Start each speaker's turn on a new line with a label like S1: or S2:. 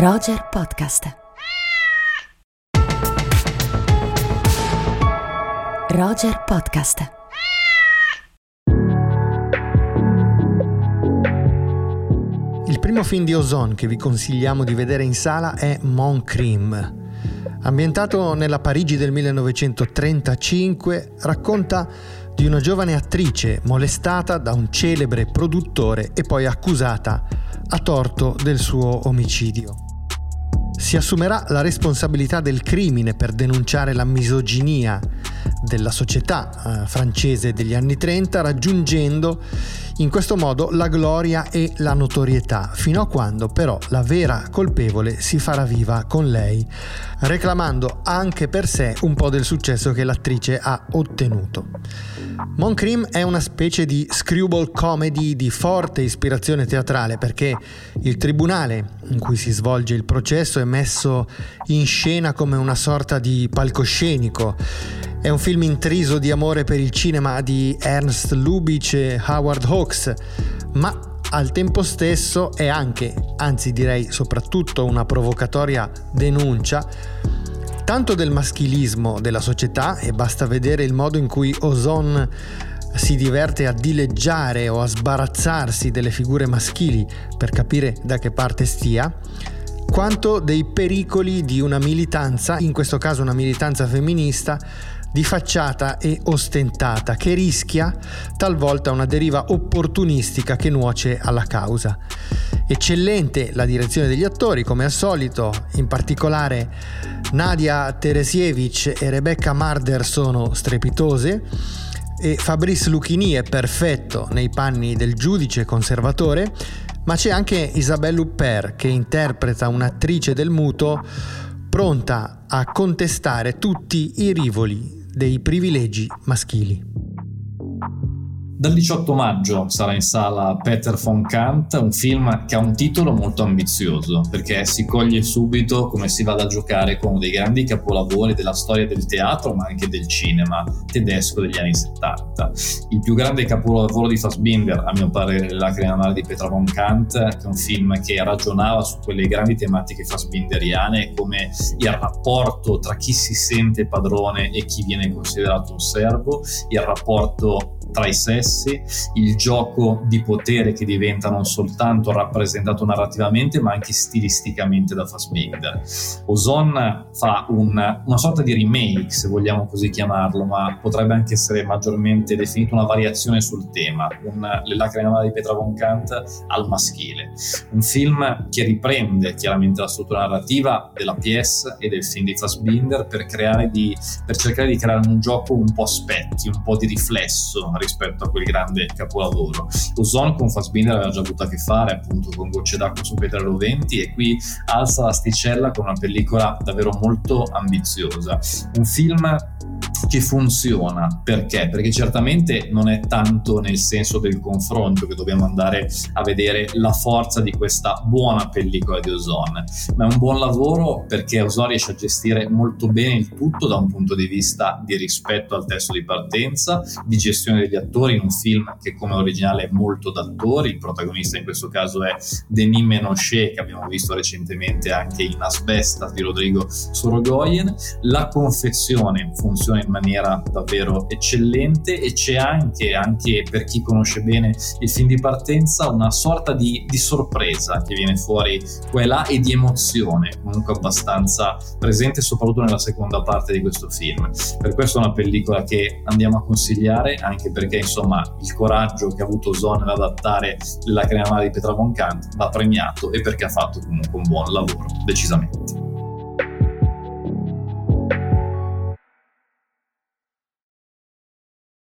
S1: Roger Podcast. Roger Podcast.
S2: Il primo film di Ozon che vi consigliamo di vedere in sala è Mon Crime. Ambientato nella Parigi del 1935, racconta di una giovane attrice molestata da un celebre produttore e poi accusata a torto del suo omicidio. Si assumerà la responsabilità del crimine per denunciare la misoginia della società eh, francese degli anni 30, raggiungendo in questo modo la gloria e la notorietà, fino a quando però la vera colpevole si farà viva con lei, reclamando anche per sé un po' del successo che l'attrice ha ottenuto. Mon Crime è una specie di screwball comedy di forte ispirazione teatrale perché il tribunale in cui si svolge il processo è messo in scena come una sorta di palcoscenico. È un film intriso di amore per il cinema di Ernst Lubitsch e Howard Hawks, ma al tempo stesso è anche, anzi direi soprattutto, una provocatoria denuncia tanto del maschilismo della società e basta vedere il modo in cui Ozon si diverte a dileggiare o a sbarazzarsi delle figure maschili per capire da che parte stia, quanto dei pericoli di una militanza, in questo caso una militanza femminista, di facciata e ostentata, che rischia talvolta una deriva opportunistica che nuoce alla causa. Eccellente la direzione degli attori, come al solito, in particolare Nadia Teresievich e Rebecca Marder sono strepitose e Fabrice Lucchini è perfetto nei panni del giudice conservatore, ma c'è anche Isabelle Huppert che interpreta un'attrice del muto pronta a contestare tutti i rivoli dei privilegi maschili.
S3: Dal 18 maggio sarà in sala Peter von Kant, un film che ha un titolo molto ambizioso perché si coglie subito come si vada a giocare con uno dei grandi capolavori della storia del teatro ma anche del cinema tedesco degli anni 70. Il più grande capolavoro di Fassbinder, a mio parere, Le lacrime amare di Peter von Kant, che è un film che ragionava su quelle grandi tematiche fassbinderiane come il rapporto tra chi si sente padrone e chi viene considerato un servo, il rapporto tra i sessi, il gioco di potere che diventa non soltanto rappresentato narrativamente ma anche stilisticamente da Fassbinder. Ozon fa un, una sorta di remake, se vogliamo così chiamarlo, ma potrebbe anche essere maggiormente definito una variazione sul tema, un, Le lacrime di Petra von Kant al maschile. Un film che riprende chiaramente la struttura narrativa della PS e del film di Fassbinder per, di, per cercare di creare un gioco un po' specchi, un po' di riflesso rispetto a quel grande capolavoro. Ozon con Fassbinder aveva già avuto a che fare appunto con Gocce d'acqua su Petrello 20 e qui alza l'asticella con una pellicola davvero molto ambiziosa. Un film che funziona. Perché? Perché certamente non è tanto nel senso del confronto che dobbiamo andare a vedere la forza di questa buona pellicola di Ozon, ma è un buon lavoro perché Ozon riesce a gestire molto bene il tutto da un punto di vista di rispetto al testo di partenza, di gestione degli attori in un film che come originale è molto d'attori, il protagonista in questo caso è Denis Menochet che abbiamo visto recentemente anche in Asbestas di Rodrigo Sorogoyen, la confezione funziona in maniera davvero eccellente e c'è anche, anche per chi conosce bene il film di partenza una sorta di, di sorpresa che viene fuori qua e là e di emozione comunque abbastanza presente soprattutto nella seconda parte di questo film per questo è una pellicola che andiamo a consigliare anche perché insomma il coraggio che ha avuto Zon ad adattare la cremamare di Petra Von Kant va premiato e perché ha fatto comunque un buon lavoro, decisamente.